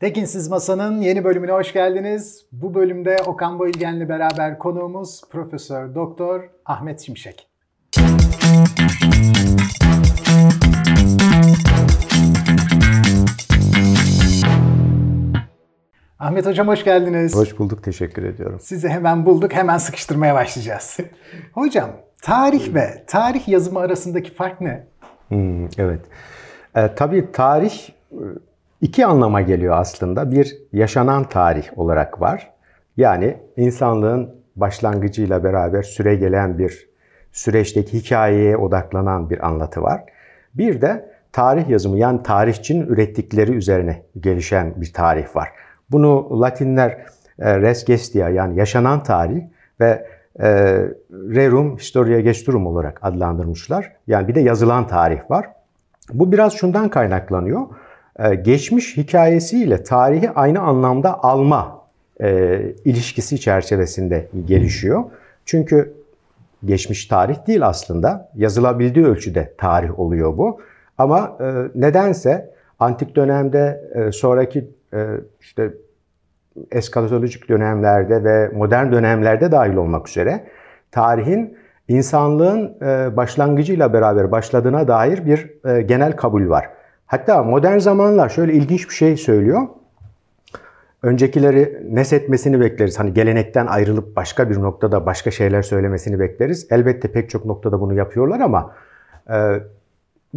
Tekinsiz Masa'nın yeni bölümüne hoş geldiniz. Bu bölümde Okan Boyilgen'le beraber konuğumuz Profesör Doktor Ahmet Şimşek. Ahmet Hocam hoş geldiniz. Hoş bulduk, teşekkür ediyorum. Sizi hemen bulduk, hemen sıkıştırmaya başlayacağız. Hocam, tarih ve tarih yazımı arasındaki fark ne? Hmm, evet. E, tabii tarih iki anlama geliyor aslında. Bir, yaşanan tarih olarak var. Yani insanlığın başlangıcıyla beraber süre gelen bir süreçteki hikayeye odaklanan bir anlatı var. Bir de tarih yazımı yani tarihçinin ürettikleri üzerine gelişen bir tarih var. Bunu Latinler e, res gestia yani yaşanan tarih ve e, rerum historia gesturum olarak adlandırmışlar. Yani bir de yazılan tarih var. Bu biraz şundan kaynaklanıyor. E, geçmiş hikayesiyle tarihi aynı anlamda alma e, ilişkisi çerçevesinde gelişiyor. Çünkü geçmiş tarih değil aslında. Yazılabildiği ölçüde tarih oluyor bu. Ama e, nedense antik dönemde sonraki işte eskatolojik dönemlerde ve modern dönemlerde dahil olmak üzere tarihin insanlığın başlangıcıyla beraber başladığına dair bir genel kabul var. Hatta modern zamanlar şöyle ilginç bir şey söylüyor. Öncekileri nesetmesini bekleriz. Hani gelenekten ayrılıp başka bir noktada başka şeyler söylemesini bekleriz. Elbette pek çok noktada bunu yapıyorlar ama e,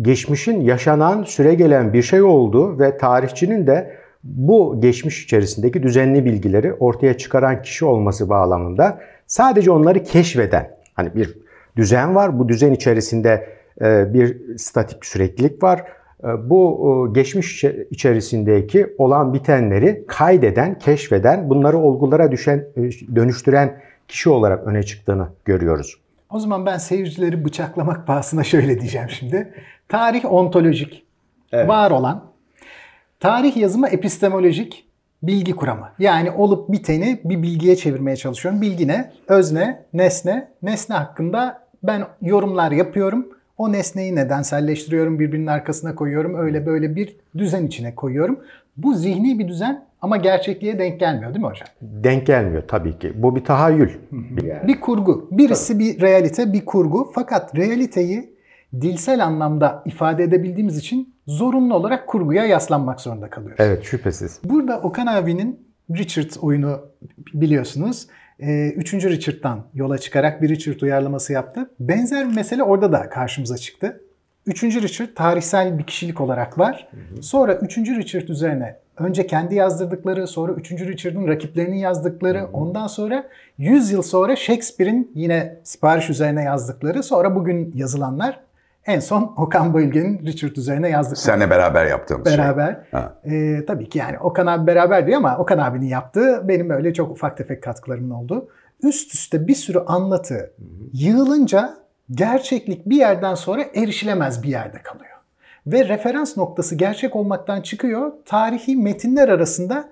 geçmişin yaşanan, süre gelen bir şey olduğu ve tarihçinin de bu geçmiş içerisindeki düzenli bilgileri ortaya çıkaran kişi olması bağlamında sadece onları keşfeden, hani bir düzen var, bu düzen içerisinde e, bir statik süreklilik var. E, bu e, geçmiş içerisindeki olan bitenleri kaydeden, keşfeden, bunları olgulara düşen, dönüştüren kişi olarak öne çıktığını görüyoruz. O zaman ben seyircileri bıçaklamak pahasına şöyle diyeceğim şimdi. Tarih ontolojik, evet. var olan Tarih yazımı epistemolojik bilgi kuramı. Yani olup biteni bir bilgiye çevirmeye çalışıyorum. Bilgi ne? Özne, nesne. Nesne hakkında ben yorumlar yapıyorum. O nesneyi nedenselleştiriyorum, birbirinin arkasına koyuyorum. Öyle böyle bir düzen içine koyuyorum. Bu zihni bir düzen ama gerçekliğe denk gelmiyor değil mi hocam? Denk gelmiyor tabii ki. Bu bir tahayyül. Yani. Bir kurgu. Birisi tabii. bir realite, bir kurgu. Fakat realiteyi dilsel anlamda ifade edebildiğimiz için zorunlu olarak kurguya yaslanmak zorunda kalıyoruz. Evet şüphesiz. Burada Okan abinin Richard oyunu biliyorsunuz. Ee, üçüncü Richard'dan yola çıkarak bir Richard uyarlaması yaptı. Benzer bir mesele orada da karşımıza çıktı. Üçüncü Richard tarihsel bir kişilik olarak var. Sonra üçüncü Richard üzerine önce kendi yazdırdıkları, sonra üçüncü Richard'ın rakiplerinin yazdıkları, ondan sonra 100 yıl sonra Shakespeare'in yine sipariş üzerine yazdıkları, sonra bugün yazılanlar en son Okan Bayülgen'in Richard üzerine yazdık. Seninle beraber yaptığımız şey. Beraber. Şey. Ee, tabii ki yani Okan abi beraber diyor ama Okan abinin yaptığı benim öyle çok ufak tefek katkılarımın oldu. Üst üste bir sürü anlatı yığılınca gerçeklik bir yerden sonra erişilemez bir yerde kalıyor. Ve referans noktası gerçek olmaktan çıkıyor. Tarihi metinler arasında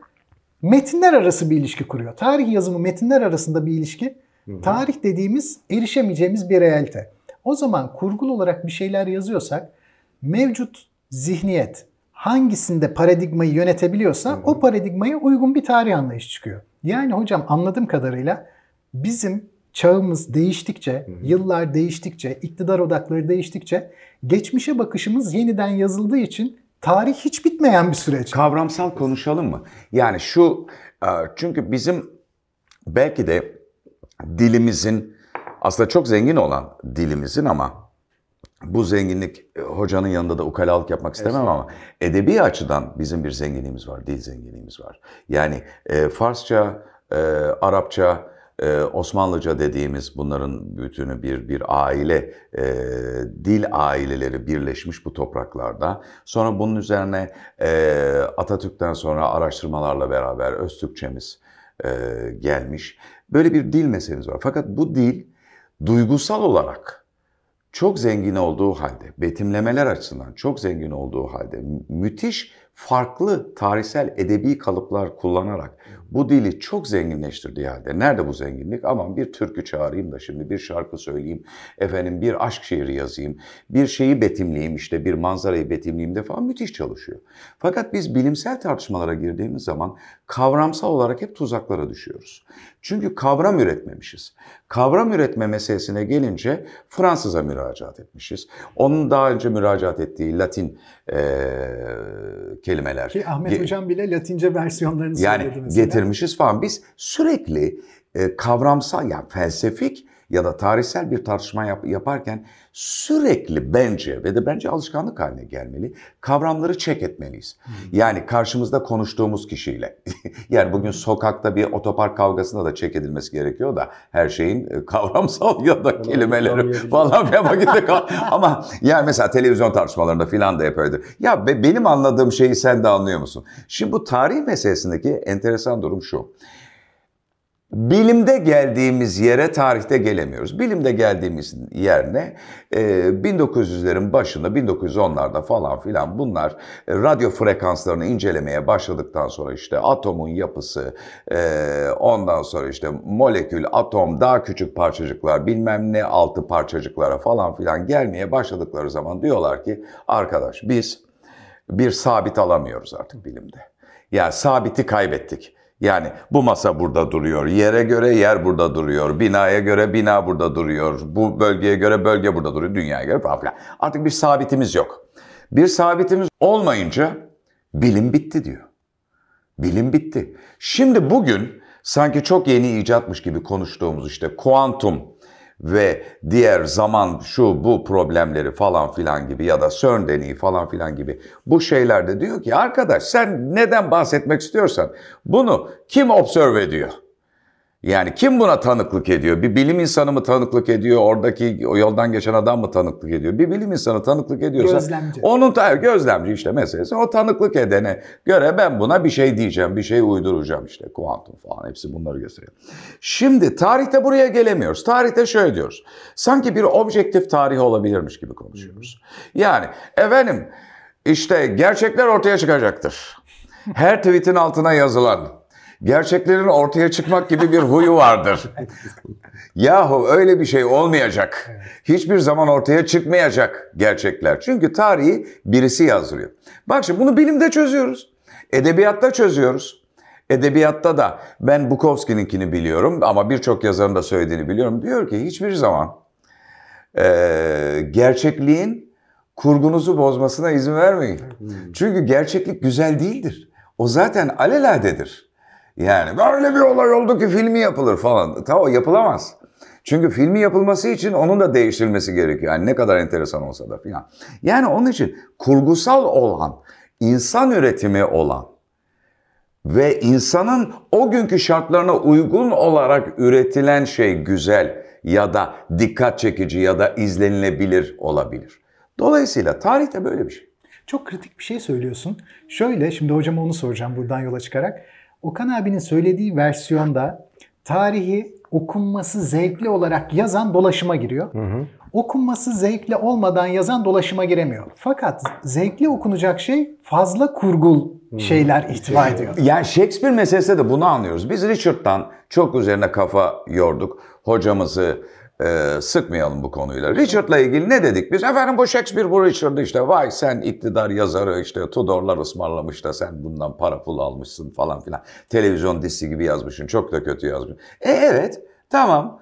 metinler arası bir ilişki kuruyor. Tarih yazımı metinler arasında bir ilişki. Tarih dediğimiz erişemeyeceğimiz bir realite. O zaman kurgul olarak bir şeyler yazıyorsak mevcut zihniyet hangisinde paradigmayı yönetebiliyorsa o paradigmaya uygun bir tarih anlayışı çıkıyor. Yani hocam anladığım kadarıyla bizim çağımız değiştikçe, yıllar değiştikçe, iktidar odakları değiştikçe geçmişe bakışımız yeniden yazıldığı için tarih hiç bitmeyen bir süreç. Kavramsal konuşalım mı? Yani şu e, çünkü bizim belki de dilimizin aslında çok zengin olan dilimizin ama bu zenginlik e, hocanın yanında da ukalalık yapmak istemem ama edebi açıdan bizim bir zenginliğimiz var, dil zenginliğimiz var. Yani e, Farsça, e, Arapça, e, Osmanlıca dediğimiz bunların bütünü bir bir aile, e, dil aileleri birleşmiş bu topraklarda. Sonra bunun üzerine e, Atatürk'ten sonra araştırmalarla beraber Öztürkçemiz e, gelmiş. Böyle bir dil meselemiz var. Fakat bu dil duygusal olarak çok zengin olduğu halde, betimlemeler açısından çok zengin olduğu halde müthiş farklı tarihsel edebi kalıplar kullanarak bu dili çok zenginleştirdiği halde nerede bu zenginlik? Aman bir türkü çağırayım da şimdi bir şarkı söyleyeyim, efendim bir aşk şiiri yazayım, bir şeyi betimleyeyim işte bir manzarayı betimleyeyim de falan müthiş çalışıyor. Fakat biz bilimsel tartışmalara girdiğimiz zaman kavramsal olarak hep tuzaklara düşüyoruz. Çünkü kavram üretmemişiz. Kavram üretme meselesine gelince Fransız'a müracaat etmişiz. Onun daha önce müracaat ettiği Latin e, kelimeler. Ki Ahmet Ge- Hocam bile Latince versiyonlarını yani söyledi mesela. Getirmişiz falan. Biz sürekli e, kavramsal yani felsefik ya da tarihsel bir tartışma yap- yaparken sürekli bence ve de bence alışkanlık haline gelmeli. Kavramları check etmeliyiz. Yani karşımızda konuştuğumuz kişiyle. yani bugün sokakta bir otopark kavgasında da check edilmesi gerekiyor da her şeyin e, kavramsal ya da kelimeleri falan bir vakitte kal. Ama yani mesela televizyon tartışmalarında filan da yapıyordur. Ya be- benim anladığım şeyi sen de anlıyor musun? Şimdi bu tarih meselesindeki enteresan durum şu. Bilimde geldiğimiz yere tarihte gelemiyoruz. Bilimde geldiğimiz yer ne? Ee, 1900'lerin başında, 1910'larda falan filan bunlar e, radyo frekanslarını incelemeye başladıktan sonra işte atomun yapısı, e, ondan sonra işte molekül, atom, daha küçük parçacıklar, bilmem ne altı parçacıklara falan filan gelmeye başladıkları zaman diyorlar ki arkadaş biz bir sabit alamıyoruz artık bilimde. Yani sabiti kaybettik. Yani bu masa burada duruyor, yere göre yer burada duruyor, binaya göre bina burada duruyor, bu bölgeye göre bölge burada duruyor, dünyaya göre falan filan. Artık bir sabitimiz yok. Bir sabitimiz olmayınca bilim bitti diyor. Bilim bitti. Şimdi bugün sanki çok yeni icatmış gibi konuştuğumuz işte kuantum ve diğer zaman şu bu problemleri falan filan gibi ya da CERN deneyi falan filan gibi bu şeylerde diyor ki arkadaş sen neden bahsetmek istiyorsan bunu kim observe ediyor? Yani kim buna tanıklık ediyor? Bir bilim insanı mı tanıklık ediyor? Oradaki o yoldan geçen adam mı tanıklık ediyor? Bir bilim insanı tanıklık ediyorsa Gözlemci. onun ta- gözlemci işte meselesi. O tanıklık edene göre ben buna bir şey diyeceğim, bir şey uyduracağım işte. Kuantum falan hepsi bunları gösteriyor. Şimdi tarihte buraya gelemiyoruz. Tarihte şöyle diyoruz. Sanki bir objektif tarih olabilirmiş gibi konuşuyoruz. Yani efendim işte gerçekler ortaya çıkacaktır. Her tweetin altına yazılan gerçeklerin ortaya çıkmak gibi bir huyu vardır. Yahu öyle bir şey olmayacak. Hiçbir zaman ortaya çıkmayacak gerçekler. Çünkü tarihi birisi yazdırıyor. Bak şimdi bunu bilimde çözüyoruz. Edebiyatta çözüyoruz. Edebiyatta da ben Bukowski'ninkini biliyorum ama birçok yazarın da söylediğini biliyorum. Diyor ki hiçbir zaman eee, gerçekliğin kurgunuzu bozmasına izin vermeyin. Çünkü gerçeklik güzel değildir. O zaten aleladedir. Yani böyle bir olay oldu ki filmi yapılır falan. Tamam yapılamaz. Çünkü filmi yapılması için onun da değiştirilmesi gerekiyor. Yani ne kadar enteresan olsa da filan. Yani onun için kurgusal olan, insan üretimi olan ve insanın o günkü şartlarına uygun olarak üretilen şey güzel ya da dikkat çekici ya da izlenilebilir olabilir. Dolayısıyla tarihte böyle bir şey. Çok kritik bir şey söylüyorsun. Şöyle, şimdi hocama onu soracağım buradan yola çıkarak. Okan abinin söylediği versiyonda tarihi okunması zevkli olarak yazan dolaşıma giriyor. Okunması zevkli olmadan yazan dolaşıma giremiyor. Fakat zevkli okunacak şey fazla kurgul şeyler ihtiva ediyor. Yani Shakespeare meselesi de bunu anlıyoruz. Biz Richard'dan çok üzerine kafa yorduk. Hocamızı e, sıkmayalım bu konuyla. Richard'la ilgili ne dedik biz? Efendim bu Shakespeare bu Richard'ı işte vay sen iktidar yazarı işte Tudorlar ısmarlamış da sen bundan para pul almışsın falan filan. Televizyon dizisi gibi yazmışsın çok da kötü yazmışsın. E evet tamam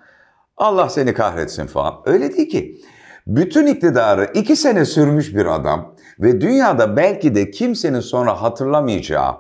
Allah seni kahretsin falan. Öyle değil ki. Bütün iktidarı iki sene sürmüş bir adam ve dünyada belki de kimsenin sonra hatırlamayacağı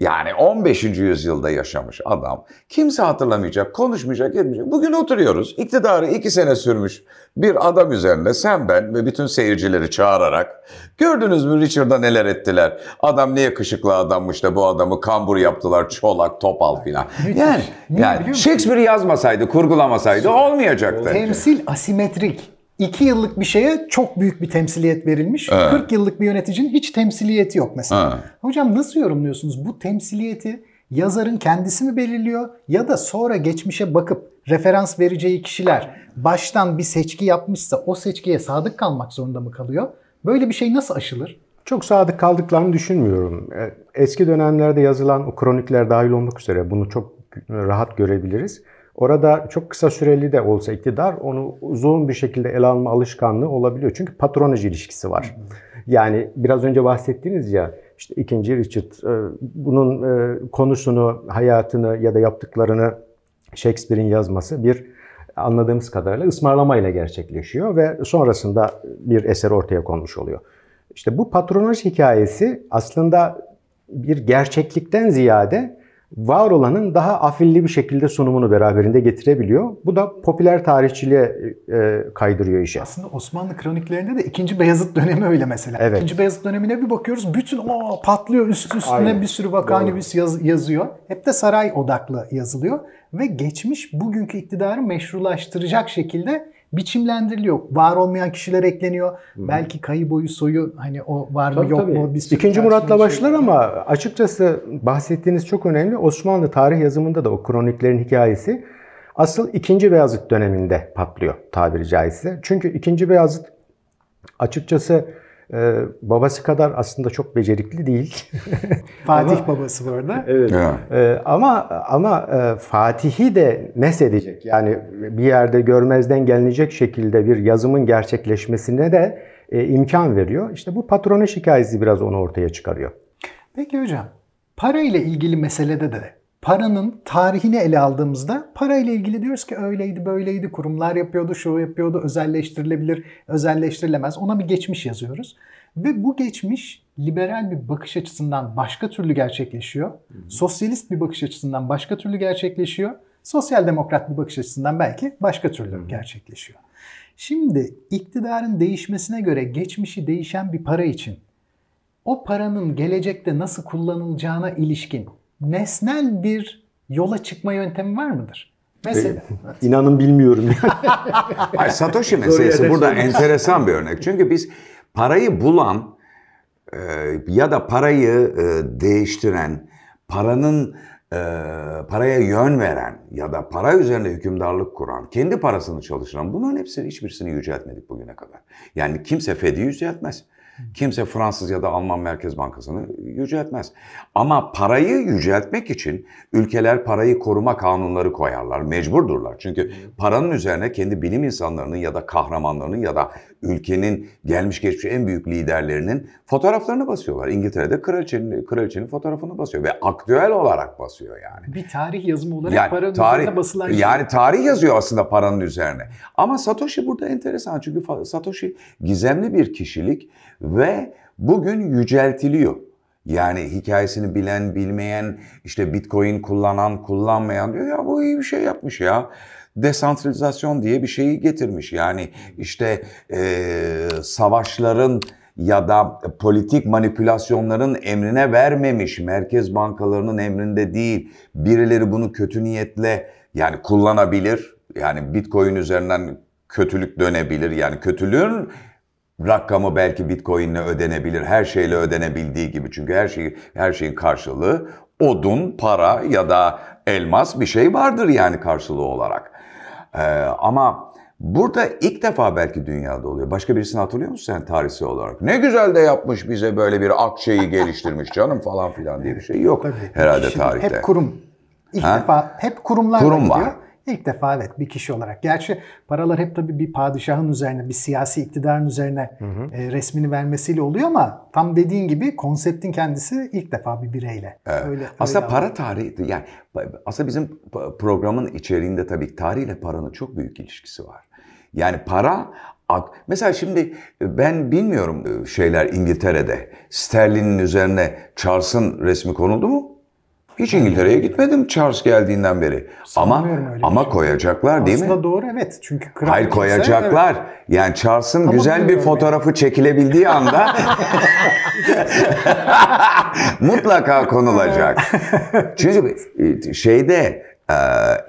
yani 15. yüzyılda yaşamış adam kimse hatırlamayacak, konuşmayacak, etmeyecek. Bugün oturuyoruz iktidarı iki sene sürmüş bir adam üzerinde sen ben ve bütün seyircileri çağırarak gördünüz mü Richard'a neler ettiler? Adam ne yakışıklı adammış da bu adamı kambur yaptılar, çolak, topal filan. Yani, Niye yani? Shakespeare yazmasaydı, kurgulamasaydı olmayacaktı. Temsil asimetrik. 2 yıllık bir şeye çok büyük bir temsiliyet verilmiş. 40 yıllık bir yöneticinin hiç temsiliyeti yok mesela. Ha. Hocam nasıl yorumluyorsunuz? Bu temsiliyeti yazarın kendisi mi belirliyor ya da sonra geçmişe bakıp referans vereceği kişiler baştan bir seçki yapmışsa o seçkiye sadık kalmak zorunda mı kalıyor? Böyle bir şey nasıl aşılır? Çok sadık kaldıklarını düşünmüyorum. E, eski dönemlerde yazılan o kronikler dahil olmak üzere bunu çok rahat görebiliriz. Orada çok kısa süreli de olsa iktidar onu uzun bir şekilde ele alma alışkanlığı olabiliyor. Çünkü patronaj ilişkisi var. Yani biraz önce bahsettiğiniz ya işte ikinci Richard e, bunun e, konusunu, hayatını ya da yaptıklarını Shakespeare'in yazması bir anladığımız kadarıyla ısmarlamayla gerçekleşiyor ve sonrasında bir eser ortaya konmuş oluyor. İşte bu patronaj hikayesi aslında bir gerçeklikten ziyade var olanın daha afilli bir şekilde sunumunu beraberinde getirebiliyor. Bu da popüler tarihçiliğe e, kaydırıyor işe. Aslında Osmanlı kroniklerinde de 2. Beyazıt dönemi öyle mesela. Evet. 2. Beyazıt dönemine bir bakıyoruz bütün o patlıyor üst üstüne Aynen. bir sürü vakanüvis yaz, yazıyor. Hep de saray odaklı yazılıyor ve geçmiş bugünkü iktidarı meşrulaştıracak şekilde biçimlendiriliyor. Var olmayan kişiler ekleniyor. Belki kayı boyu soyu hani o var mı Tabii, yok tabii. mu bir İkinci Murat'la tartışmalı başlar şey. ama açıkçası bahsettiğiniz çok önemli. Osmanlı tarih yazımında da o kroniklerin hikayesi asıl ikinci Beyazıt döneminde patlıyor tabiri caizse. Çünkü ikinci Beyazıt açıkçası e, babası kadar aslında çok becerikli değil. Fatih babası bu arada. Ya. Ee, ama ama e, Fatih'i de mesedecek. Yani bir yerde görmezden gelinecek şekilde bir yazımın gerçekleşmesine de e, imkan veriyor. İşte bu patronaj hikayesi biraz onu ortaya çıkarıyor. Peki hocam, para ile ilgili meselede de paranın tarihini ele aldığımızda para ile ilgili diyoruz ki öyleydi böyleydi kurumlar yapıyordu şu yapıyordu özelleştirilebilir özelleştirilemez ona bir geçmiş yazıyoruz. Ve bu geçmiş liberal bir bakış açısından başka türlü gerçekleşiyor. Sosyalist bir bakış açısından başka türlü gerçekleşiyor. Sosyal demokrat bir bakış açısından belki başka türlü gerçekleşiyor. Şimdi iktidarın değişmesine göre geçmişi değişen bir para için o paranın gelecekte nasıl kullanılacağına ilişkin nesnel bir yola çıkma yöntemi var mıdır? Mesela İnanın bilmiyorum. Ay, Satoshi meselesi burada enteresan bir örnek. Çünkü biz parayı bulan e, ya da parayı e, değiştiren, paranın e, paraya yön veren ya da para üzerinde hükümdarlık kuran, kendi parasını çalıştıran bunların hepsini hiçbirisini yüceltmedik bugüne kadar. Yani kimse Fed'i yüceltmez. Kimse Fransız ya da Alman Merkez Bankası'nı yüceltmez. Ama parayı yüceltmek için ülkeler parayı koruma kanunları koyarlar. Mecburdurlar. Çünkü paranın üzerine kendi bilim insanlarının ya da kahramanlarının ya da ülkenin gelmiş geçmiş en büyük liderlerinin fotoğraflarını basıyorlar. İngiltere'de kraliçenin, kraliçenin fotoğrafını basıyor ve aktüel olarak basıyor yani. bir tarih yazımı olarak Yani paranın tarih, üzerine basılan şey. yani tarih yazıyor aslında paranın üzerine. Ama Satoshi burada enteresan çünkü Satoshi gizemli bir kişilik ve bugün yüceltiliyor. Yani hikayesini bilen, bilmeyen, işte Bitcoin kullanan, kullanmayan diyor ya bu iyi bir şey yapmış ya. Desantralizasyon diye bir şeyi getirmiş. Yani işte eee, savaşların ya da politik manipülasyonların emrine vermemiş. Merkez bankalarının emrinde değil. Birileri bunu kötü niyetle yani kullanabilir. Yani Bitcoin üzerinden kötülük dönebilir. Yani kötülüğün rakamı belki Bitcoin'le ödenebilir. Her şeyle ödenebildiği gibi. Çünkü her şey her şeyin karşılığı odun, para ya da elmas bir şey vardır yani karşılığı olarak. Ee, ama burada ilk defa belki dünyada oluyor. Başka birisini hatırlıyor musun sen tarihsel olarak? Ne güzel de yapmış bize böyle bir akçeyi geliştirmiş canım falan filan diye bir şey yok Tabii. herhalde tarihte. Hep kurum. İlk Ha? defa hep kurumlarla Kurum gidiyor. İlk defa evet bir kişi olarak. Gerçi paralar hep tabii bir padişahın üzerine, bir siyasi iktidarın üzerine e, resmini vermesiyle oluyor ama tam dediğin gibi konseptin kendisi ilk defa bir bireyle. Öyle, Aslında öyle para tarihi yani aslında bizim programın içeriğinde tabii tarihle paranın çok büyük ilişkisi var. Yani para mesela şimdi ben bilmiyorum şeyler İngiltere'de sterlinin üzerine Charles'ın resmi konuldu mu? Hiç İngiltere'ye gitmedim Charles geldiğinden beri. Ama ama şey. koyacaklar değil mi? Aslında doğru evet. Çünkü kral Hayır koyacaklar. Yani Charles'ın Ama güzel bir fotoğrafı çekilebildiği anda mutlaka konulacak. Çünkü e, şeyde e,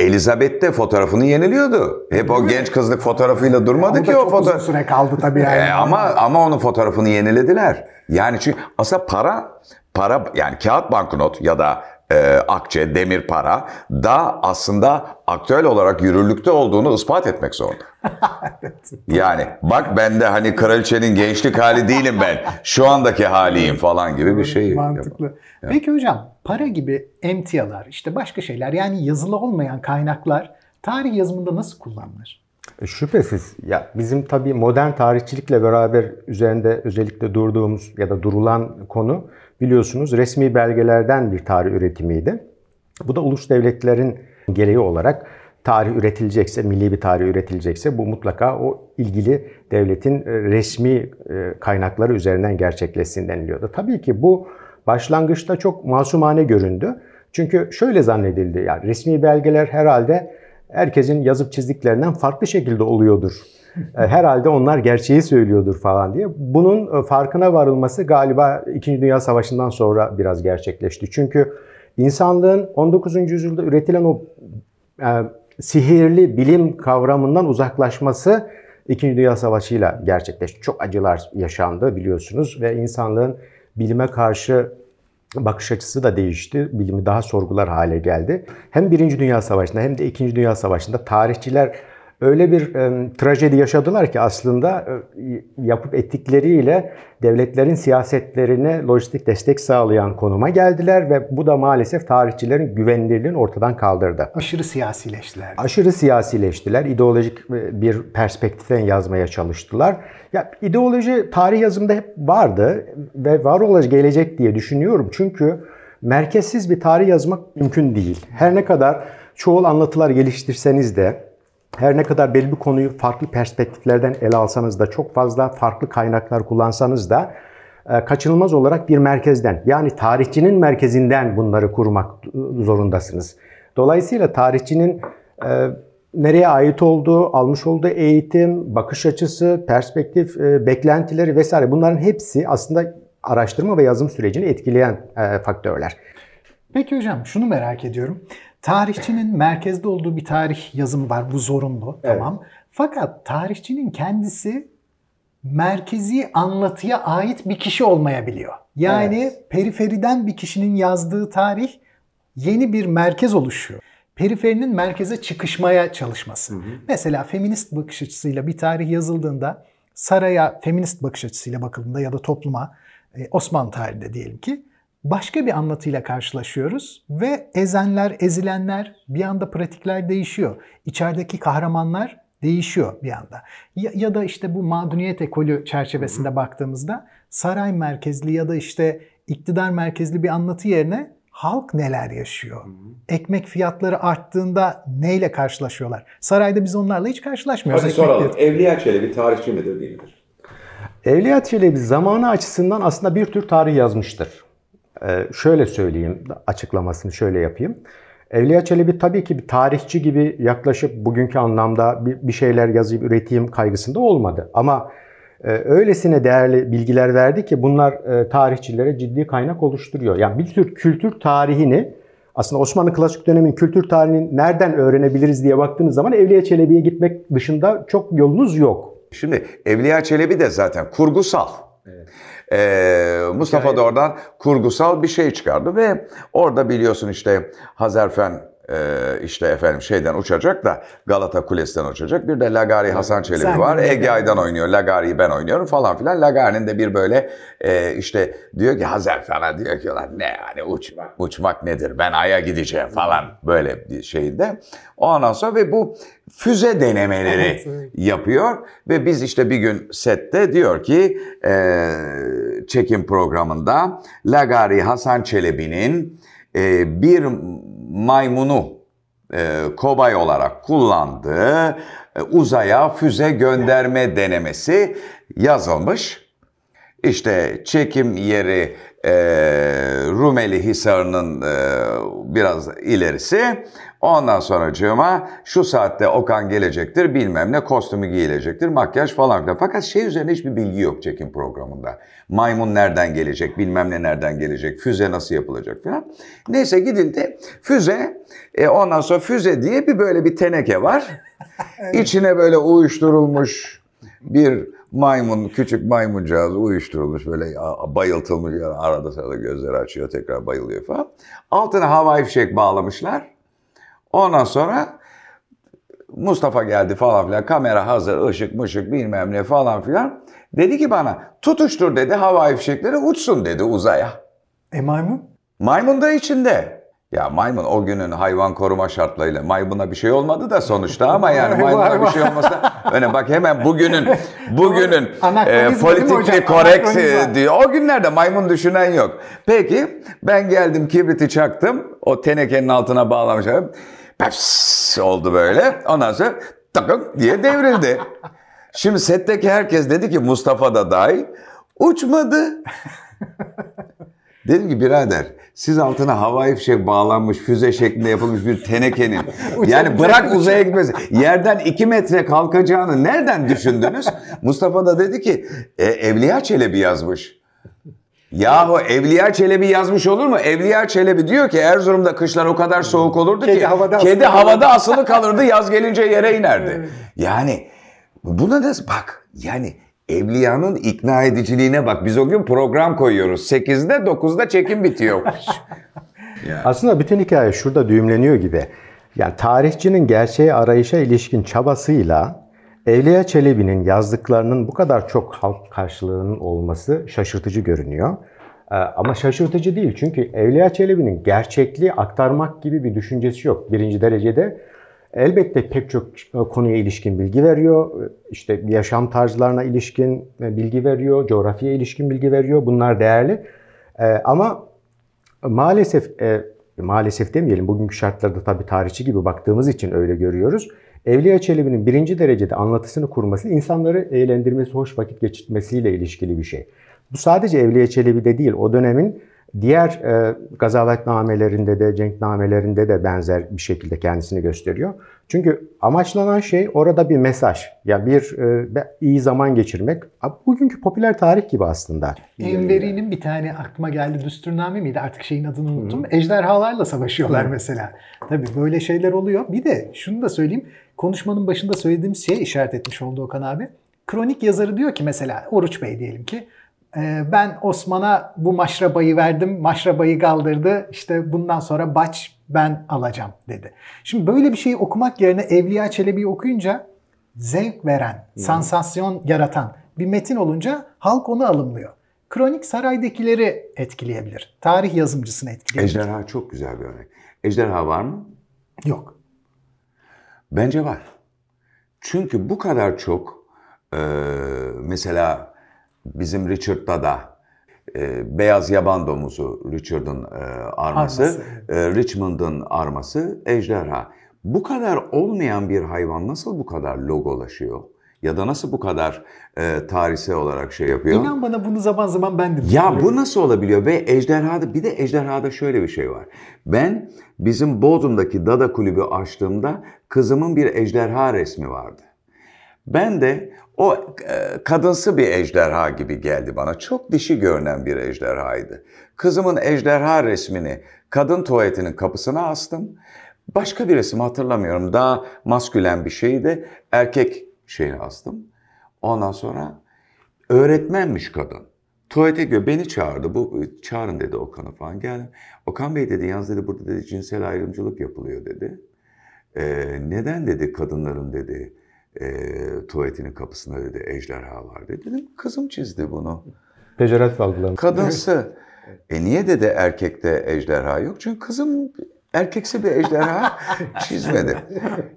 Elizabeth de fotoğrafını yeniliyordu. Hep o genç kızlık fotoğrafıyla durmadı ki o fotoğraf. süre kaldı tabii yani. E, ama ama onun fotoğrafını yenilediler. Yani çünkü aslında para para yani kağıt banknot ya da e, akçe, demir para da aslında aktüel olarak yürürlükte olduğunu ispat etmek zorunda. Yani bak ben de hani kraliçenin gençlik hali değilim ben. Şu andaki haliyim falan gibi bir şey. Mantıklı. Peki hocam para gibi emtialar işte başka şeyler yani yazılı olmayan kaynaklar tarih yazımında nasıl kullanılır? E, Şüphesiz. Ya bizim tabii modern tarihçilikle beraber üzerinde özellikle durduğumuz ya da durulan konu biliyorsunuz resmi belgelerden bir tarih üretimiydi. Bu da ulus devletlerin gereği olarak tarih üretilecekse, milli bir tarih üretilecekse bu mutlaka o ilgili devletin e, resmi e, kaynakları üzerinden gerçekleşsin deniliyordu. Tabii ki bu başlangıçta çok masumane göründü. Çünkü şöyle zannedildi, yani resmi belgeler herhalde herkesin yazıp çizdiklerinden farklı şekilde oluyordur. E, herhalde onlar gerçeği söylüyordur falan diye. Bunun farkına varılması galiba 2. Dünya Savaşı'ndan sonra biraz gerçekleşti. Çünkü insanlığın 19. yüzyılda üretilen o sihirli bilim kavramından uzaklaşması İkinci Dünya Savaşı ile gerçekleşti. Çok acılar yaşandı biliyorsunuz ve insanlığın bilime karşı bakış açısı da değişti. Bilimi daha sorgular hale geldi. Hem Birinci Dünya Savaşı'nda hem de İkinci Dünya Savaşı'nda tarihçiler öyle bir e, trajedi yaşadılar ki aslında e, yapıp ettikleriyle devletlerin siyasetlerine lojistik destek sağlayan konuma geldiler ve bu da maalesef tarihçilerin güvenilirliğini ortadan kaldırdı. Aşırı siyasileştiler. Aşırı siyasileştiler. İdeolojik bir perspektiften yazmaya çalıştılar. Ya ideoloji tarih yazımında hep vardı ve var olacak gelecek diye düşünüyorum. Çünkü merkezsiz bir tarih yazmak mümkün değil. Her ne kadar çoğul anlatılar geliştirseniz de her ne kadar belli bir konuyu farklı perspektiflerden ele alsanız da çok fazla farklı kaynaklar kullansanız da e, kaçınılmaz olarak bir merkezden yani tarihçinin merkezinden bunları kurmak zorundasınız. Dolayısıyla tarihçinin e, nereye ait olduğu, almış olduğu eğitim, bakış açısı, perspektif, e, beklentileri vesaire bunların hepsi aslında araştırma ve yazım sürecini etkileyen faktörler. Peki hocam şunu merak ediyorum. Tarihçinin merkezde olduğu bir tarih yazımı var. Bu zorunlu. Evet. Tamam. Fakat tarihçinin kendisi merkezi anlatıya ait bir kişi olmayabiliyor. Yani evet. periferiden bir kişinin yazdığı tarih yeni bir merkez oluşuyor. Periferinin merkeze çıkışmaya çalışması. Hı hı. Mesela feminist bakış açısıyla bir tarih yazıldığında saraya feminist bakış açısıyla bakıldığında ya da topluma e, Osmanlı tarihinde diyelim ki başka bir anlatıyla karşılaşıyoruz ve ezenler, ezilenler bir anda pratikler değişiyor. İçerideki kahramanlar değişiyor bir anda. Ya, ya da işte bu mağduniyet ekolü çerçevesinde Hı-hı. baktığımızda saray merkezli ya da işte iktidar merkezli bir anlatı yerine halk neler yaşıyor? Hı-hı. Ekmek fiyatları arttığında neyle karşılaşıyorlar? Sarayda biz onlarla hiç karşılaşmıyoruz. Hadi soralım. Fiyatı. Evliya Çelebi tarihçi midir değil midir? Evliya Çelebi zamanı açısından aslında bir tür tarih yazmıştır. Ee, şöyle söyleyeyim, açıklamasını şöyle yapayım. Evliya Çelebi tabii ki bir tarihçi gibi yaklaşıp bugünkü anlamda bir şeyler yazıp üreteyim kaygısında olmadı. Ama e, öylesine değerli bilgiler verdi ki bunlar e, tarihçilere ciddi kaynak oluşturuyor. Yani bir tür kültür tarihini aslında Osmanlı klasik dönemin kültür tarihini nereden öğrenebiliriz diye baktığınız zaman Evliya Çelebi'ye gitmek dışında çok yolunuz yok. Şimdi Evliya Çelebi de zaten kurgusal. Evet. Ee, Mustafa da oradan kurgusal bir şey çıkardı ve orada biliyorsun işte Hazerfen işte efendim şeyden uçacak da Galata Kulesi'den uçacak. Bir de Lagari Hasan Çelebi Sen var. Ege Aydan oynuyor. Lagari'yi ben oynuyorum falan filan. Lagari'nin de bir böyle e, işte diyor ki Hazerfen'e diyor ki ne yani uçmak uçmak nedir ben Ay'a gideceğim falan böyle bir şeyde. Ondan sonra ve bu füze denemeleri evet, evet. yapıyor ve biz işte bir gün sette diyor ki e, çekim programında Lagari Hasan Çelebi'nin e, bir maymunu e, kobay olarak kullandığı e, uzaya füze gönderme denemesi yazılmış. İşte çekim yeri e, Rumeli Hisarı'nın e, biraz ilerisi. Ondan sonra cığıma şu saatte Okan gelecektir bilmem ne kostümü giyilecektir makyaj falan filan. Fakat şey üzerine hiçbir bilgi yok çekim programında. Maymun nereden gelecek bilmem ne nereden gelecek füze nasıl yapılacak falan. Neyse gidildi füze e, ondan sonra füze diye bir böyle bir teneke var. İçine böyle uyuşturulmuş bir maymun, küçük maymuncağız uyuşturulmuş böyle bayıltılmış yani arada sırada gözleri açıyor tekrar bayılıyor falan. Altına havai fişek bağlamışlar. Ondan sonra Mustafa geldi falan filan kamera hazır ışık mışık bilmem ne falan filan. Dedi ki bana tutuştur dedi havai fişekleri uçsun dedi uzaya. E maymun? Maymun da içinde. Ya maymun o günün hayvan koruma şartlarıyla maymuna bir şey olmadı da sonuçta ama yani maymuna bir şey olmasa öne bak hemen bugünün bugünün e, politikli korrekt e, diyor. O günlerde maymun düşünen yok. Peki ben geldim kibriti çaktım. O tenekenin altına bağlamışım. Peps oldu böyle. Ondan sonra takım diye devrildi. Şimdi setteki herkes dedi ki Mustafa da dahil uçmadı. Dedim ki birader siz altına havai fişek bağlanmış füze şeklinde yapılmış bir tenekenin yani bırak uzaya gitmesi yerden iki metre kalkacağını nereden düşündünüz? Mustafa da dedi ki e, Evliya Çelebi yazmış. Yahu Evliya Çelebi yazmış olur mu? Evliya Çelebi diyor ki Erzurum'da kışlar o kadar soğuk olurdu kedi ki havada kedi asılı havada asılı kalırdı yaz gelince yere inerdi. Yani buna da bak yani Evliyanın ikna ediciliğine bak. Biz o gün program koyuyoruz. 8'de 9'da çekim bitiyor. yani. Aslında bütün hikaye şurada düğümleniyor gibi. Yani tarihçinin gerçeği arayışa ilişkin çabasıyla Evliya Çelebi'nin yazdıklarının bu kadar çok halk karşılığının olması şaşırtıcı görünüyor. Ee, ama şaşırtıcı değil çünkü Evliya Çelebi'nin gerçekliği aktarmak gibi bir düşüncesi yok. Birinci derecede Elbette pek çok e, konuya ilişkin bilgi veriyor. İşte yaşam tarzlarına ilişkin e, bilgi veriyor, coğrafyaya ilişkin bilgi veriyor. Bunlar değerli. E, ama maalesef maalesef demeyelim bugünkü şartlarda tabii tarihçi gibi baktığımız için öyle görüyoruz. Evliya Çelebi'nin birinci derecede anlatısını kurması, insanları eğlendirmesi, hoş vakit geçirmesiyle ilişkili bir şey. Bu sadece Evliya Çelebi'de değil, o dönemin Diğer e, gazavetnamelerinde de, cenknamelerinde de benzer bir şekilde kendisini gösteriyor. Çünkü amaçlanan şey orada bir mesaj. Ya yani bir e, iyi zaman geçirmek. Bugünkü popüler tarih gibi aslında. Enveri'nin bir tane aklıma geldi. Düsturname miydi? Artık şeyin adını unuttum. Hı. Ejderhalarla savaşıyorlar Hı. mesela. Tabii böyle şeyler oluyor. Bir de şunu da söyleyeyim. Konuşmanın başında söylediğimiz şeye işaret etmiş oldu Okan abi. Kronik yazarı diyor ki mesela Oruç Bey diyelim ki ee, ben Osman'a bu maşrabayı verdim, maşrabayı kaldırdı, işte bundan sonra baç ben alacağım dedi. Şimdi böyle bir şeyi okumak yerine Evliya Çelebi'yi okuyunca zevk veren, hmm. sansasyon yaratan bir metin olunca halk onu alımlıyor. Kronik saraydakileri etkileyebilir. Tarih yazımcısını etkileyebilir. Ejderha çok güzel bir örnek. Ejderha var mı? Yok. Bence var. Çünkü bu kadar çok e, mesela bizim Richard'da da e, beyaz yaban domuzu Richard'ın e, arması, arması. E, Richmond'ın arması ejderha. Bu kadar olmayan bir hayvan nasıl bu kadar logolaşıyor? Ya da nasıl bu kadar e, tarihsel olarak şey yapıyor? İnan bana bunu zaman zaman ben de Ya bu nasıl olabiliyor? Ve ejderhada bir de ejderhada şöyle bir şey var. Ben bizim Bodrum'daki Dada Kulübü açtığımda kızımın bir ejderha resmi vardı. Ben de o e, kadınsı bir ejderha gibi geldi bana. Çok dişi görünen bir ejderhaydı. Kızımın ejderha resmini kadın tuvaletinin kapısına astım. Başka bir resim hatırlamıyorum. Daha maskülen bir şeydi. Erkek şeyini astım. Ondan sonra öğretmenmiş kadın. Tuvalete göre beni çağırdı. Bu çağırın dedi Okan'ı falan. Geldim. Okan Bey dedi yalnız dedi burada dedi cinsel ayrımcılık yapılıyor dedi. Ee, neden dedi kadınların dedi e, tuvaletinin kapısında dedi ejderha var dedi. Dedim kızım çizdi bunu. Pejoratif algılamış. Kadınsı. E niye dedi erkekte ejderha yok? Çünkü kızım erkeksi bir ejderha çizmedi.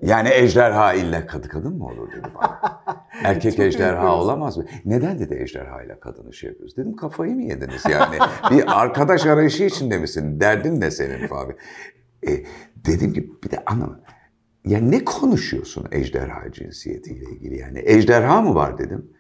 Yani ejderha illa kadı kadın mı olur dedi bana. Erkek ejderha olamaz mı? Neden dedi ejderha ile kadını şey yapıyoruz? Dedim kafayı mı yediniz yani? bir arkadaş arayışı içinde misin? Derdin ne senin falan. E, dedim ki bir de anlamadım. Ya ne konuşuyorsun ejderha cinsiyetiyle ilgili yani? Ejderha mı var dedim.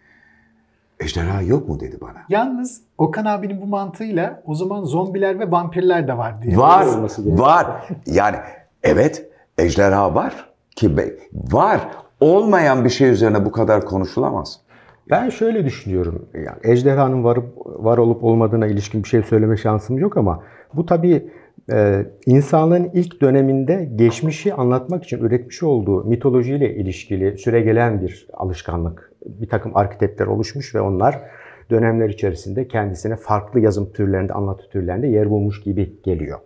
Ejderha yok mu dedi bana. Yalnız Okan abinin bu mantığıyla o zaman zombiler ve vampirler de var diye. Var, var. Yani evet ejderha var ki var. Olmayan bir şey üzerine bu kadar konuşulamaz. Ben şöyle düşünüyorum. Yani ejderhanın var, var olup olmadığına ilişkin bir şey söyleme şansım yok ama bu tabii e, insanlığın ilk döneminde geçmişi anlatmak için üretmiş olduğu mitolojiyle ilişkili süregelen bir alışkanlık bir takım arketipler oluşmuş ve onlar dönemler içerisinde kendisine farklı yazım türlerinde, anlatı türlerinde yer bulmuş gibi geliyor.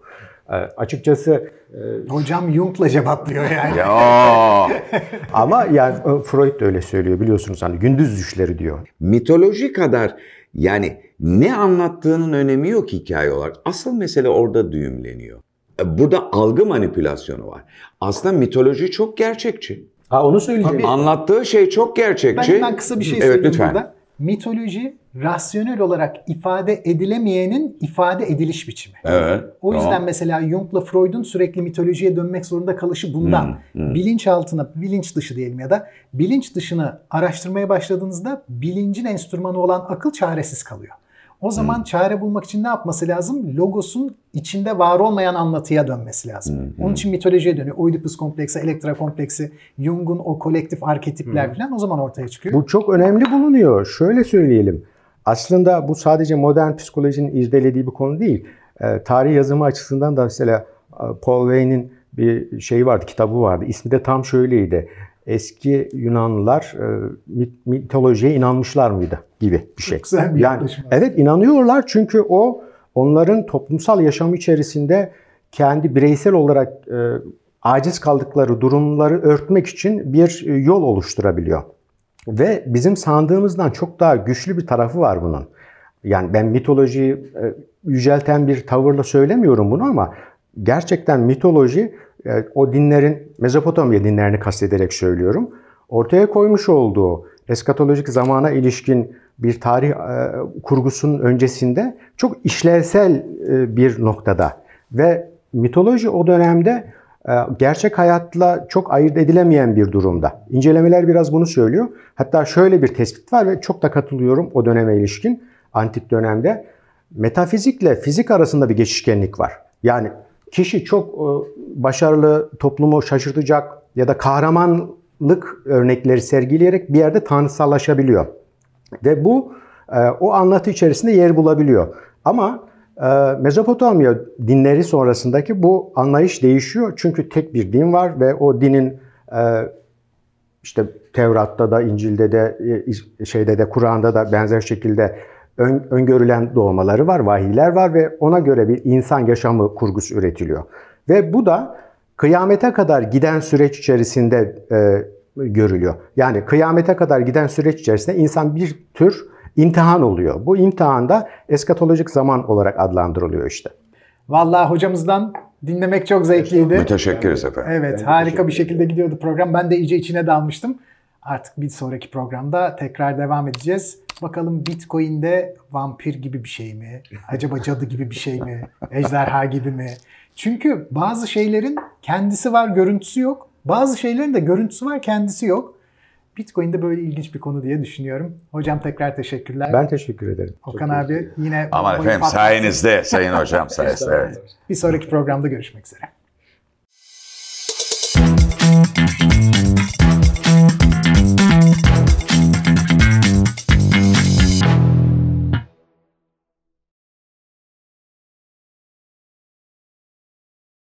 E, açıkçası e, Hocam Jung'la cevaplıyor yani. Ya. ama yani e, Freud da öyle söylüyor biliyorsunuz hani gündüz düşleri diyor. Mitoloji kadar yani ne anlattığının önemi yok hikaye olarak. Asıl mesele orada düğümleniyor. E, burada algı manipülasyonu var. Aslında mitoloji çok gerçekçi. Ha onu söyleyeceğim. Tabii. Anlattığı şey çok gerçekçi. Ben hemen kısa bir şey Evet söyleyeyim lütfen. burada. Mitoloji rasyonel olarak ifade edilemeyenin ifade ediliş biçimi. Evet. O yüzden tamam. mesela Jung'la Freud'un sürekli mitolojiye dönmek zorunda kalışı bundan. Hmm, Bilinçaltına, bilinç dışı diyelim ya da bilinç dışını araştırmaya başladığınızda bilincin enstrümanı olan akıl çaresiz kalıyor. O zaman Hmm. çare bulmak için ne yapması lazım? Logosun içinde var olmayan anlatıya dönmesi lazım. Hmm, Onun için mitolojiye dönüyor. Oedipus kompleksi, Elektra kompleksi, Jung'un o kolektif arketipler Hmm. falan o zaman ortaya çıkıyor. Bu çok önemli bulunuyor. Şöyle söyleyelim. Aslında bu sadece modern psikolojinin irdelediği bir konu değil. E, tarih yazımı açısından da mesela e, Paul Wayne'in bir şeyi vardı, kitabı vardı. İsmi de tam şöyleydi. Eski Yunanlılar e, mit- mitolojiye inanmışlar mıydı gibi bir şey. güzel bir yani. Evet inanıyorlar çünkü o onların toplumsal yaşam içerisinde kendi bireysel olarak e, aciz kaldıkları durumları örtmek için bir e, yol oluşturabiliyor. Ve bizim sandığımızdan çok daha güçlü bir tarafı var bunun. Yani ben mitolojiyi e, yücelten bir tavırla söylemiyorum bunu ama gerçekten mitoloji o dinlerin Mezopotamya dinlerini kastederek söylüyorum. Ortaya koymuş olduğu eskatolojik zamana ilişkin bir tarih e, kurgusunun öncesinde çok işlevsel e, bir noktada ve mitoloji o dönemde e, gerçek hayatla çok ayırt edilemeyen bir durumda. İncelemeler biraz bunu söylüyor. Hatta şöyle bir tespit var ve çok da katılıyorum o döneme ilişkin antik dönemde. Metafizikle fizik arasında bir geçişkenlik var. Yani kişi çok e, başarılı, toplumu şaşırtacak ya da kahramanlık örnekleri sergileyerek bir yerde tanrısallaşabiliyor. Ve bu e, o anlatı içerisinde yer bulabiliyor. Ama e, Mezopotamya dinleri sonrasındaki bu anlayış değişiyor. Çünkü tek bir din var ve o dinin işte Tevrat'ta da, İncil'de de, şeyde de, Kur'an'da da benzer şekilde ön, öngörülen doğmaları var, vahiyler var ve ona göre bir insan yaşamı kurgusu üretiliyor. Ve bu da kıyamete kadar giden süreç içerisinde e, görülüyor. Yani kıyamete kadar giden süreç içerisinde insan bir tür imtihan oluyor. Bu imtihanda eskatolojik zaman olarak adlandırılıyor işte. Vallahi hocamızdan dinlemek çok zevkliydi. Müteşekkiriz efendim. Evet, harika bir şekilde gidiyordu program. Ben de iyice içine dalmıştım. Artık bir sonraki programda tekrar devam edeceğiz. Bakalım Bitcoin'de vampir gibi bir şey mi? Acaba cadı gibi bir şey mi? Ejderha gibi mi? Çünkü bazı şeylerin kendisi var, görüntüsü yok. Bazı şeylerin de görüntüsü var, kendisi yok. Bitcoin'de böyle ilginç bir konu diye düşünüyorum. Hocam tekrar teşekkürler. Ben teşekkür ederim. Okan abi yine Aman efendim patlattı. sayenizde sayın hocam sayesinde. Evet. Bir sonraki programda görüşmek üzere.